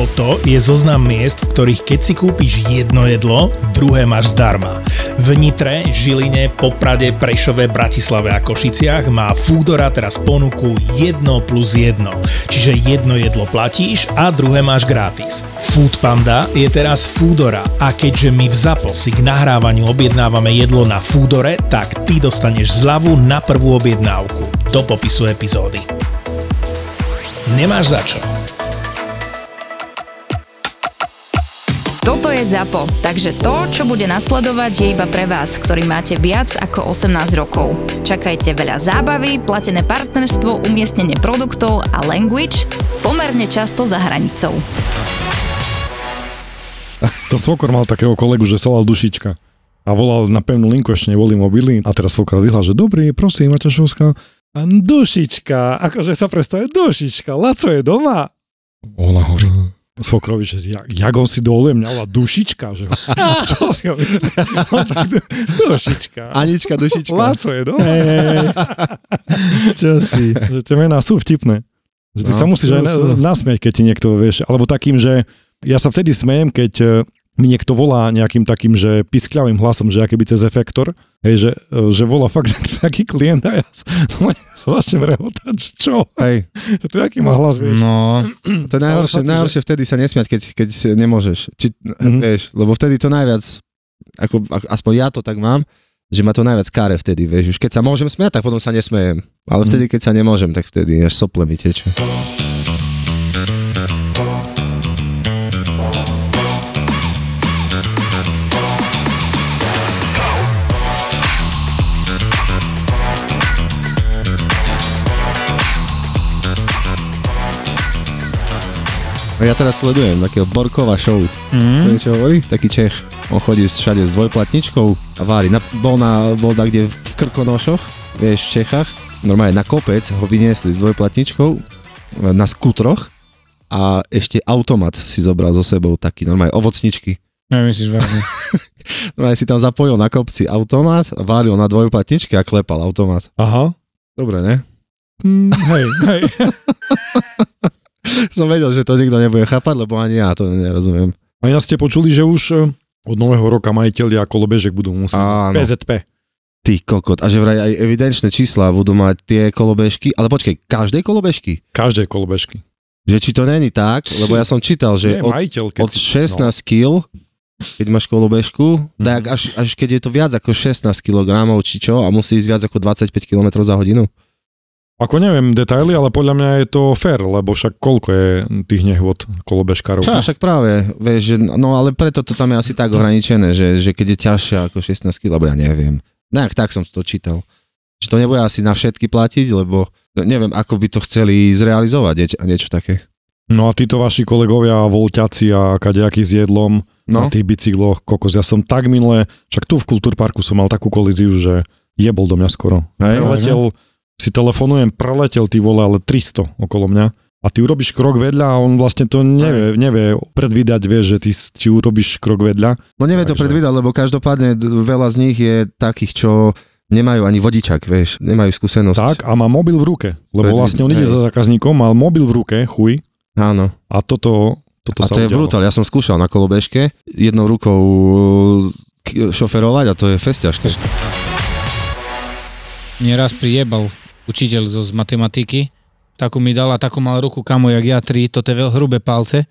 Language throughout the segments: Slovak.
Toto je zoznam miest, v ktorých keď si kúpiš jedno jedlo, druhé máš zdarma. V Nitre, Žiline, Poprade, Prešove, Bratislave a Košiciach má Foodora teraz ponuku 1 plus 1. Čiže jedno jedlo platíš a druhé máš gratis. Food je teraz Foodora a keďže my v ZAPO si k nahrávaniu objednávame jedlo na Foodore, tak ty dostaneš zľavu na prvú objednávku. Do popisu epizódy. Nemáš za čo. Je ZAPO, takže to, čo bude nasledovať, je iba pre vás, ktorý máte viac ako 18 rokov. Čakajte veľa zábavy, platené partnerstvo, umiestnenie produktov a language pomerne často za hranicou. To svokor mal takého kolegu, že sa volal Dušička. A volal na pevnú linku, ešte neboli mobily. A teraz svokor vyhľal, že dobrý, prosím, Maťašovská. A Dušička, akože sa predstavuje Dušička, Laco je doma. Ona hovorí, svokrovi, že jak, jak on si dovoluje mňa volať dušička, že čo si ho tak, dušička. Anička, dušička. Láco je doma. Hej, čo si? Že tie mená sú vtipné. Že ty No, sa musíš aj na, sú. nasmiať, keď ti niekto, vieš, alebo takým, že ja sa vtedy smejem, keď e, mi niekto volá nejakým takým, že piskľavým hlasom, že akéby cez efektor, hej, že, že volá fakt taký klient a ja sa, sa začnem rehotať, čo? Hej, to aký má hlas, vieš? No, to je najhoršie, že- najhoršie vtedy sa nesmiať, keď, keď nemôžeš. Či, Mhm. vieš, lebo vtedy to najviac, ako, ako, aspoň ja to tak mám, že ma to najviac káre vtedy, vieš. Už keď sa môžem smiať, tak potom sa nesmejem. Ale vtedy, keď sa nemôžem, tak vtedy až sople mi tečú. Ja teraz sledujem takého Borkova show. mm, čo hovorí? Taký Čech. On chodí všade s dvojplatničkou a vári. Na, bol, na, bol na kde v Krkonošoch, vieš, v Čechách. Normálne na kopec ho vyniesli s dvojplatničkou na skutroch a ešte automat si zobral so sebou, taký normálne ovocničky. nemyslíš vážne. Normálne si tam zapojil na kopci automat, váril na dvojplatničke a klepal automat. Aha. Dobre, ne? Mm, hej, hej. Som vedel, že to nikto nebude chápať, lebo ani ja to nerozumiem. A ja ste počuli, že už e, od nového roka majiteľia kolobežek budú musieť. Áno. PZP. Ty kokot. A že vraj aj evidenčné čísla budú mať tie kolobežky, ale počkej, každej kolobežky? Každé kolobežky. Že či to není tak, lebo ja som čítal, že Nie, od, majiteľ, od si- 16 kg, keď máš kolobežku, Mhm. tak až, až keď je to viac ako 16 kg, či čo, a musí ísť viac ako 25 km za hodinu. Ako neviem detaily, ale podľa mňa je to fair, lebo však koľko je tých nehôd kolobežkárov. No však práve, vieš, že, no ale preto to tam je asi tak ohraničené, že, že keď je ťažšia ako 16 kg, lebo ja neviem. Nejak tak som to čítal. Že to nebude asi na všetky platiť, lebo neviem, ako by to chceli zrealizovať, nieč, niečo také. No a títo vaši kolegovia, volťaci a kadejakí s jedlom No, na tých bicykloch, kokos, ja som tak minule, však tu v Kultúrparku som mal takú kolíziu, že jebol do mňa skoro. Hej, Preletel, si telefonujem, preletel ty vole, ale 300 okolo mňa. A ty urobíš krok vedľa a on vlastne to nevie, nevie predvídať, vieš, že ty, ti urobíš krok vedľa. No neviem to Takže- predvídať, lebo každopádne veľa z nich je takých, čo nemajú ani vodičak, vieš, nemajú skúsenosť. Tak a má mobil v ruke, lebo Predví- vlastne on ide hej. za zákazníkom, mal mobil v ruke, chuj, Áno. a toto, toto a sa to je udialo. brutál. Ja som skúšal na kolobežke jednou rukou šoferovať a to je fest ťažké. Mne raz prijebal učiteľ zo z matematiky, takú mi dala, takú mal ruku kamo, jak ja, tri, to tie veľ- hrubé palce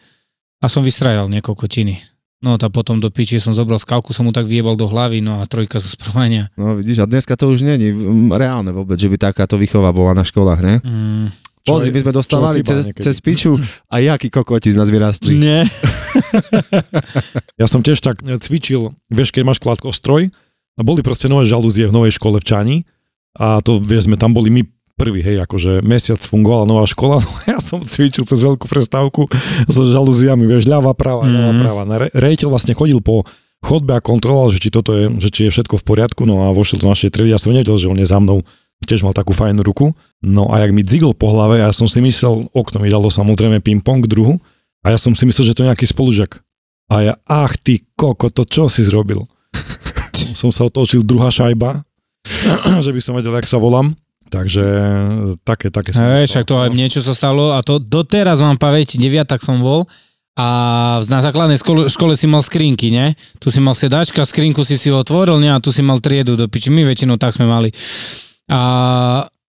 a som vystrajal niekoľko tiny. No a potom do piči som zobral skalku, som mu tak vyjebal do hlavy, no a trojka zo sprovania. No vidíš, a dneska to už není reálne vôbec, že by takáto výchova bola na školách, ne? Mm, Pozri, my sme dostávali cez, niekedy. cez piču a jakí kokoti z nás vyrastli. ne. Ja som tiež tak cvičil, vieš, keď máš kladkostroj, a boli proste nové žalúzie v novej škole v Čani a to, vieš, sme tam boli my prvý, hej, akože mesiac fungovala nová škola, no ja som cvičil cez veľkú prestávku s žalúziami, vieš, ľava, prava, ľava, Mhm. prava. Na re- rejiteľ vlastne chodil po chodbe a kontroloval, že či toto je, že či je všetko v poriadku, no a vošiel do našej triedy, ja som nevedel, že on je za mnou, tiež mal takú fajnú ruku, no a jak mi dzigol po hlave, ja som si myslel, okno mi dalo samozrejme ping-pong druhu, a ja som si myslel, že to je nejaký spolužiak. A ja, ach ty koko, to čo si zrobil? som sa otočil druhá šajba, že by som vedel, jak sa volám. Takže také, také som Hej, však to aj No. niečo sa stalo a to doteraz mám pamäť, deviatak som bol a na základnej škole, škole si mal skrinky, ne? Tu si mal sedačka, skrinku si si otvoril, ne? A tu si mal triedu do piči. My väčšinou tak sme mali. A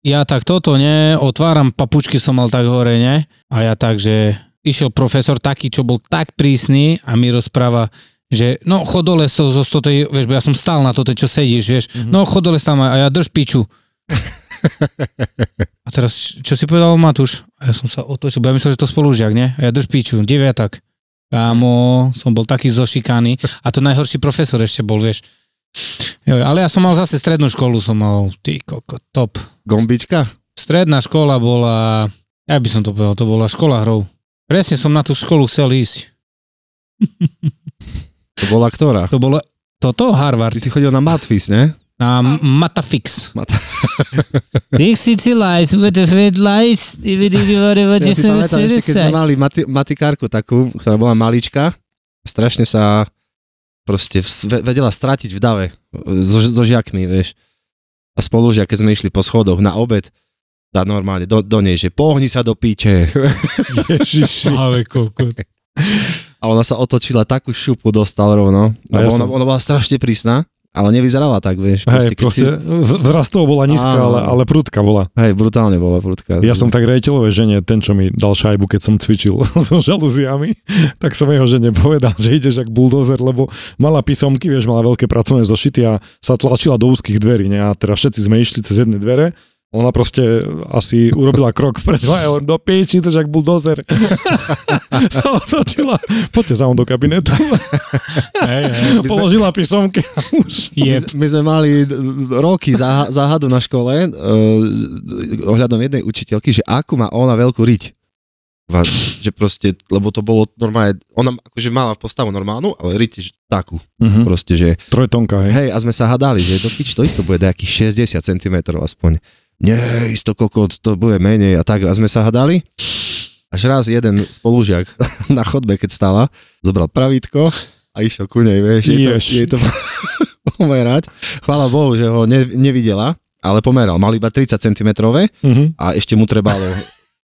ja tak toto, ne? Otváram, papučky som mal tak hore, ne? A ja tak, že išiel profesor taký, čo bol tak prísny a mi rozpráva, že no chod dole zo, zo stotej, vieš, bo ja som stál na toto, čo sedíš, vieš, mm-hmm. no chod dole tam a ja drž piču. a teraz, čo si povedal Matúš? A ja som sa otočil, bo ja myslel, že to spolužiak, ne? A ja drž piču, deviatak. Kámo, som bol taký zošikaný a to najhorší profesor ešte bol, vieš. Jo, ale ja som mal zase strednú školu, som mal, ty koko, top. Gombička? Stredná škola bola, ja by som to povedal, to bola škola hrou. Presne som na tú školu chcel ísť. To bola ktorá? To bolo, toto Harvard. Ty si chodil na Matfis, ne? Na Matafix. Mata- Dixie lights with the red lights. Ja si pamätám ešte, keď sme mali mati- matikárku takú, ktorá bola malička, strašne sa proste vedela stratiť v dave so, so žiakmi, vieš. A spolužiak, keď sme išli po schodoch na obed, dá normálne do, do nej, že pohni sa do píče. Ježiši. Ale kokot. A ona sa otočila, takú šupu dostal rovno. A ja Lebo ona, som- ona bola strašne prísna, ale nevyzerala tak, vieš. Hej, si- proste, vzrastov bola nízka, Áno. ale, ale prudka bola. Hej, brutálne bola prudká. Ja som tak rejiteľové žene, ten, čo mi dal šajbu, keď som cvičil so žalúziami, tak som jeho žene povedal, že ideš jak buldozer, lebo mala písomky, vieš, mala veľké pracovné zošity a sa tlačila do úzkých dverí, ne? A teraz všetci sme išli cez jedné dvere, ona proste asi urobila krok vpred, a hovorím, do piči, to jak buldozer. sa otočila, poďte za mnou do kabinetu. Hej, hej. Položila písomky a už. My, my sme mali roky záha- záhadu na škole uh, ohľadom jednej učiteľky, že akú má ona veľkú riť. Že proste, lebo to bolo normálne, ona akože mala postavu normálnu, ale riť že takú. Mhm. Proste, že Trojtonka, hej. hej, a sme sa hadali, že do piči, to isto bude nejakých 60 cm aspoň. Nie, isto kokot, to bude menej a tak. A sme sa hadali. Až raz jeden spolužiak na chodbe, keď stála, zobral pravítko a išiel ku nej, vieš, jej to, jej to pomerať. Chvála Bohu, že ho ne, nevidela, ale pomeral. Mal iba 30 cm Mhm. a ešte mu trebalo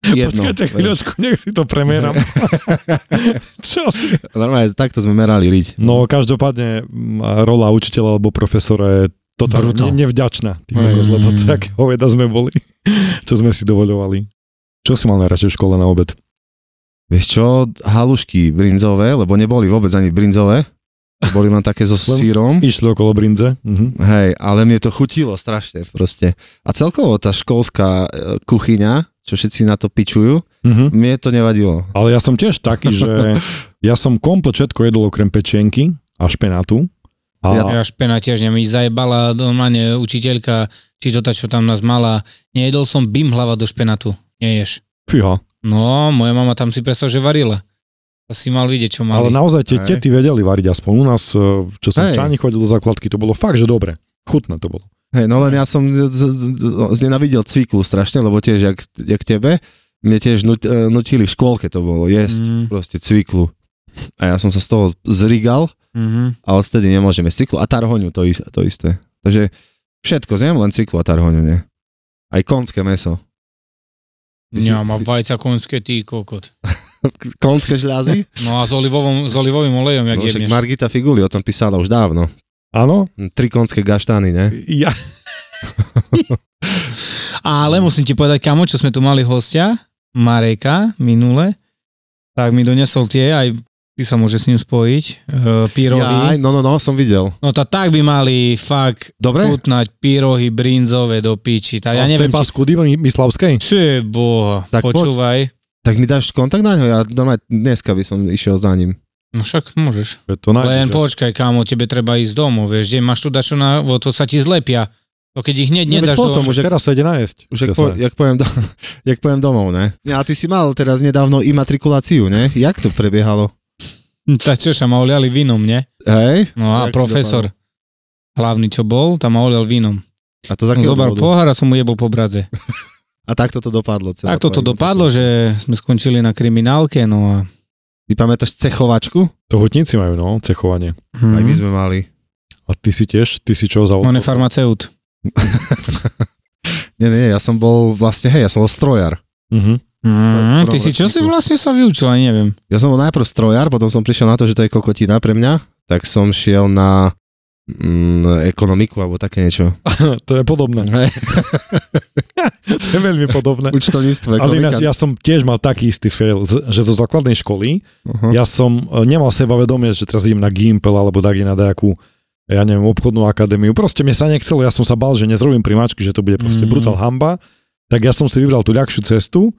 jedno. Počkajte chvíľočku, nech si to premeram. Čo si? Normálne, takto sme merali riť. No každopádne rola učiteľa alebo profesora je totálne Brutál. ne, nevďačná. Ty Mm. kokos, lebo tak hoveda sme boli, čo sme si dovoľovali. Čo si mal najradšej v škole na obed? Vieš čo, halušky brinzové, lebo neboli vôbec ani brinzové. Boli len také so sírom. Išli okolo brinze. Mhm. Hej, ale mne to chutilo strašne proste. A celkovo tá školská e, kuchyňa, čo všetci na to pičujú, Mhm. mne to nevadilo. Ale ja som tiež taký, že ja som komplet všetko jedol okrem pečienky a špenátu. A Ja špena tiež mi zajebala normálne učiteľka, či to tá, čo tam nás mala. Nejedol som bim hlava do špenatu. Neješ. fíha. No, moja mama tam si predstav, že varila. To si mal vidieť, čo mali. Ale naozaj tie tety vedeli variť aspoň u nás, e, čo som v Hej. Čáni chodil do základky, to bolo fakt, že dobre. Chutné to bolo. Hej, no len ja som z- z- z- znenavidel cviklu strašne, lebo tiež, jak, jak tebe, mne tiež nut, e, nutili v škôlke to bolo, jesť Mm, proste cviklu. A ja som sa z toho zrigal mhm. a odtedy nemôžem jesť cviklu. A tarhoňu to, is, to isté. Takže všetko zjem, len cviklu a tarhoňu, nie? Aj konské meso. Ty si- Ja mám vajca konské, ty kokot. Konské žľazy? No a s, olivovom, s olivovým olejom, jak No, však jebneš. Margita Figuli o tom písala už dávno. Áno? Tri konské gaštány, ne? Ja, Ale musím ti povedať, kamo, čo sme tu mali hostia, Mareka, minule, tak mi donesol tie, aj ty sa môže s ním spojiť, uh, pyrohy. Jaj, no, no, no, som videl. No tá tak by mali fakt Dobre? chutnať pyrohy brinzové do piči. Tak ja a z tej neviem, či... paskudy Myslavskej? Je boha, Tak poď. počúvaj. Tak mi dáš kontakt na ňo? Ja normálne dneska by som išiel za ním. No však môžeš. Je to nájdeš, Len že? počkaj, kámo, tebe treba ísť domov, vieš, kde máš tu dačo na, bo to sa ti zlepia. To keď ich hneď No, nedáš potom do... už, Teraz sa ide najesť. už jak, po, jak, pojem do, jak pojem domov, ne? A ty si mal teraz nedávno imatrikuláciu, ne? Jak to prebiehalo? Tá čo sa ma oliali vínom, ne? Hej? No a si profesor, hlavný čo bol, tam ma olial vínom. A to No, dôvodu? pohár a som mu jebol po bradze. A takto to dopadlo. celá Tak toto tvoja dopadlo, že sme skončili na kriminálke, no a... Ty pamätáš cechovačku? To hutníci majú, no, cechovanie. Aj my sme mali. A ty si tiež, ty si čo za On je farmaceut. Nie, nie, ja som bol vlastne, hej, ja som bol strojar. Mhm. Mm, ty si čo si vlastne sa vyučil, ani neviem. Ja som bol najprv strojár, potom som prišiel na to, že to je kokotina pre mňa, tak som šiel na mm, ekonomiku alebo také niečo. To je podobné. to je veľmi podobné. Účtovníctvo, Ale ináč, ja som tiež mal taký istý fail, že zo základnej školy Uh-huh. ja som e, nemal sebavedomie, že teraz idem na Gimpel alebo tak na nejakú ja neviem, obchodnú akadémiu. Proste mi sa nechcelo, ja som sa bal, že nezrobím primáčky, že to bude proste Mhm. brutál hamba. Tak ja som si vybral tú ľahšiu cestu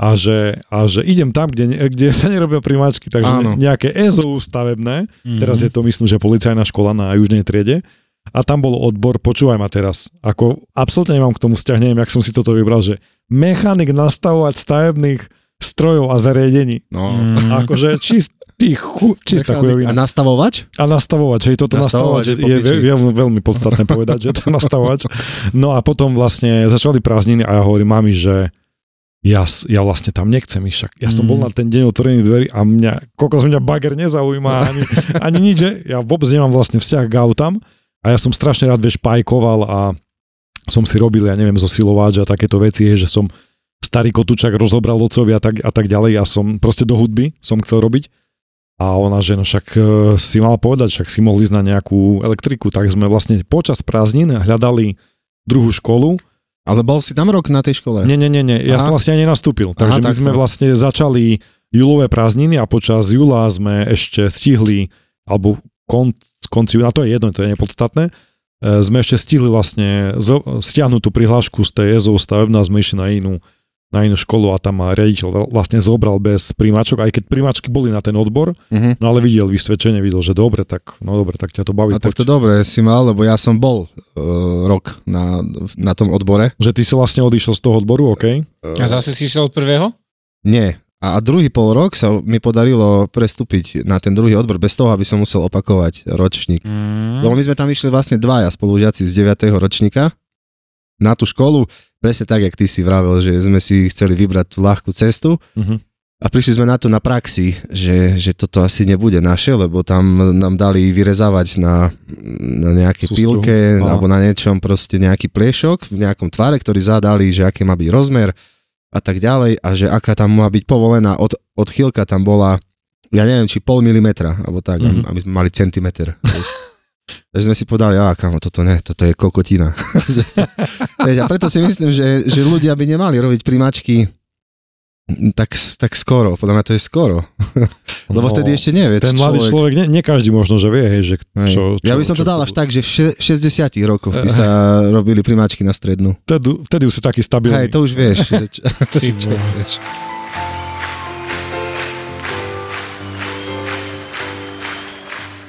a že, a že idem tam, kde, kde sa nerobia primáčky, takže Áno. ne- nejaké EZO stavebné, Mhm. teraz je to myslím, že policajná škola na južnej triede a tam bol odbor, počúvaj ma teraz, ako absolútne nemám k tomu vzťah, neviem, jak som si toto vybral, že mechanik nastavovať stavebných strojov a zariadení. No. Mm. Akože čistý chu, čistá A chujovina. nastavovač? A nastavovať, hej, toto nastavovať, Nastavovať je je veľmi, veľmi podstatné povedať, že to nastavovať. No a potom vlastne začali prázdniny a ja hovorím mami, že ja, ja vlastne tam nechcem ísť, však ja som Mm. bol na ten deň otvorených dverí a mňa, kokos mňa bager nezaujíma ani, ani nič, že ja vôbec nemám vlastne vzťah k autám a ja som strašne rád, vieš, pajkoval a som si robil, ja neviem, zo silováča a takéto veci, hej, že som starý kotúčak rozobral ocovi a tak, a tak ďalej a som proste do hudby som chcel robiť. A ona, že no však e, si mala povedať, však si mohli ísť na nejakú elektriku, tak sme vlastne počas prázdnin hľadali druhú školu. Ale bol si tam rok na tej škole? Nie, nie, nie, nie ja Aha. som vlastne ani nenastúpil. Takže my tak sme to. vlastne začali júlové prázdniny a počas júla sme ešte stihli, alebo kon, konci júna, to je jedno, to je nepodstatné, e, sme ešte stihli vlastne zo, stiahnuť tú prihlášku z tej EZO stavebná sme išli na inú, na inú školu a tam ma riaditeľ vlastne zobral bez príjmačok, aj keď príjmačky boli na ten odbor, Uh-huh. No ale videl vysvedčenie, videl, že dobre, tak no dobre, tak ťa to baví. A tak to dobre si mal, lebo ja som bol uh, rok na, na tom odbore. Že ty si vlastne odišiel z toho odboru, OK? A zase si išiel od prvého? Nie. A, a druhý pol rok sa mi podarilo prestúpiť na ten druhý odbor bez toho, aby som musel opakovať ročník. Mm. Lebo my sme tam išli vlastne dvaja spolužiaci z 9. ročníka na tú školu, presne tak, jak ty si vravel, že sme si chceli vybrať tú ľahkú cestu Mhm. a prišli sme na to na praxi, že, že toto asi nebude naše, lebo tam nám dali vyrezávať na, na nejakej Sústruhu. pilke Aha. alebo na niečom proste nejaký pliešok v nejakom tvare, ktorý zadali, že aký má byť rozmer a tak ďalej a že aká tam má byť povolená od, odchýlka tam bola ja neviem, či pol milimetra, alebo tak, Mhm. mm-hmm. aby sme mali centimeter. Takže sme si povedali, a kamo, toto ne, toto je kokotina. A preto si myslím, že, že ľudia by nemali robiť primačky tak, tak skoro, podľa mňa to je skoro. Lebo No, vtedy ešte nevie. Ten mladý človek, ne, nie každý možno, že vie, hej, že čo, čo ja by som to čo dal chce- až tak, že v še- 60 rokoch by sa robili primáčky na strednú. Vtedy, vtedy už si taký stabilný. Hej, to už vieš. že čo- Ty čo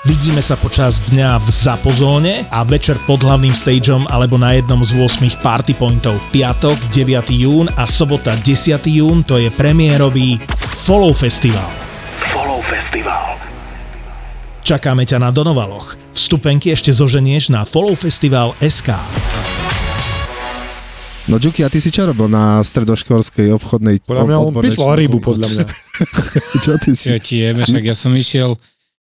Vidíme sa počas dňa v Zapozóne a večer pod hlavným stageom alebo na jednom z 8 party pointov. Piatok 9. jún a sobota 10. jún to je premiérový Follow Festival. Follow Festival Čakáme ťa na Donovaloch. Vstupenky ešte zoženieš na Follow Festival SK. No Juki, a ty si čo robil na stredoškolskej obchodnej Podľa mňa on rybu, podľa mňa. Čo ty si? Čo ti jebe, však ja som išiel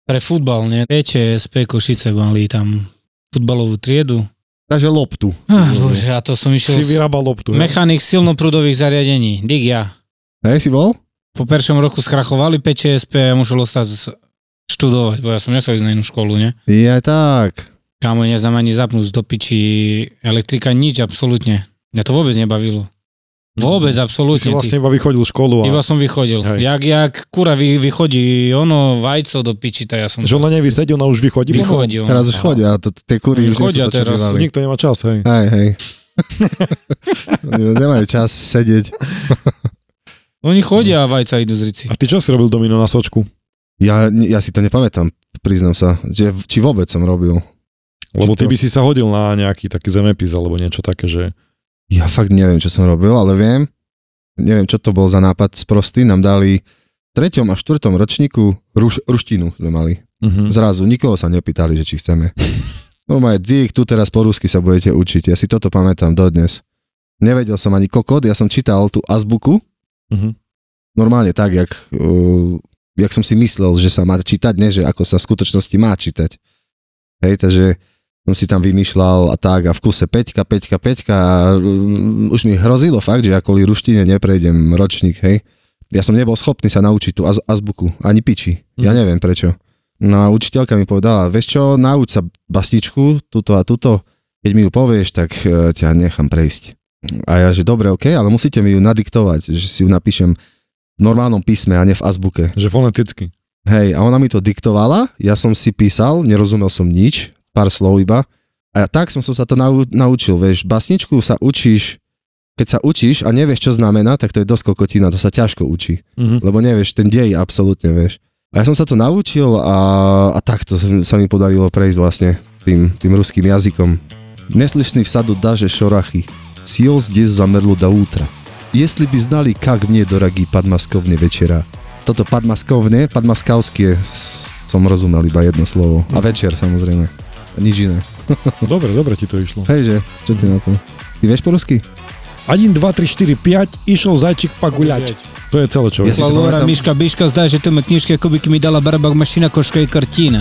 pre futbal, ne? PČSP Košice mali tam futbalovú triedu. Takže loptu. Ah, bože, a to som išiel Si vyrábal loptu. hej? mechanik silnoprúdových zariadení. Dig ja. Hej, si bol? Po peršom roku skrachovali PČSP a ja musel ostať študovať, bo ja som nesel ísť na inú školu, ne? Je tak. Kámo, neznám ani zapnúť do piči elektrika, nič, absolútne. Mňa to vôbec nebavilo. Vôbec, Ty si absolútne. vlastne ty. iba vychodil školu a Iba som vychodil. Hej. Jak, jak kura vy, vychodí ono vajco do piči, tak ja som že ona nevysedí, ona už vychodí. vychodil. Teraz už chodia, to, tie kury už chodia teraz. bývali. Nikto nemá čas, hej. Hej, hej. Nemajú čas sedieť. Oni chodia a vajca idú z rici. A ty čo si robil domino na sočku? Ja, ja si to nepamätám, priznam sa, že, či vôbec som robil. Lebo ty by si sa hodil na nejaký taký zemepis alebo niečo také, že Ja fakt neviem, čo som robil, ale viem, neviem, čo to bol za nápad sprostý, nám dali v treťom a štvrtom ročníku ruš, ruštinu sme mali. uh-huh. Zrazu nikoho sa nepýtali, že či chceme. Normálne, dzik, tu teraz po rusky sa budete učiť. Ja si toto pamätám dodnes. Nevedel som ani kokot, ja som čítal tú azbuku, Mhm. normálne tak, jak, uh, jak som si myslel, že sa má čítať, ne, že ako sa v skutočnosti má čítať. Hej, takže som si tam vymýšľal a tak a v kuse peťka, peťka, peťka a mm, už mi hrozilo fakt, že ako kvôli ruštine neprejdem ročník, hej. Ja som nebol schopný sa naučiť tú az- azbuku, ani piči. Ja Mhm. neviem prečo. No a učiteľka mi povedala, vieš čo, nauč sa bastičku, tuto a tuto, keď mi ju povieš, tak e, ťa nechám prejsť. A ja, že dobre, ok, ale musíte mi ju nadiktovať, že si ju napíšem v normálnom písme a nie v azbuke. že foneticky. Hej, a ona mi to diktovala, ja som si písal, nerozumel som nič, pár slov iba. A ja tak som, som sa to nau, naučil, vieš, basničku sa učíš, keď sa učíš a nevieš, čo znamená, tak to je dosť kokotina, to sa ťažko učí, Uh-huh. lebo nevieš ten dej absolútne, vieš. A ja som sa to naučil a, a takto sa mi podarilo prejsť vlastne tým, tým ruským jazykom. Neslyšný всаду даже шорохи. Съел здесь замерло до утра. Если by znali, как мне дороги подмосковные вечера. Toto padmaskovne, padmaskavskie s- som rozumel iba jedno slovo. A večer samozrejme. nič iné. dobre, dobre ti to išlo. Hej, že? Čo ty na to? Ty vieš po rusky? 1, 2, 3, 4, 5, išiel zajčík paguľať. To je celé čo. Ja Lora, Miška, Biška, zdá, že to ma ako by mi dala barabak mašina, koška i kartina.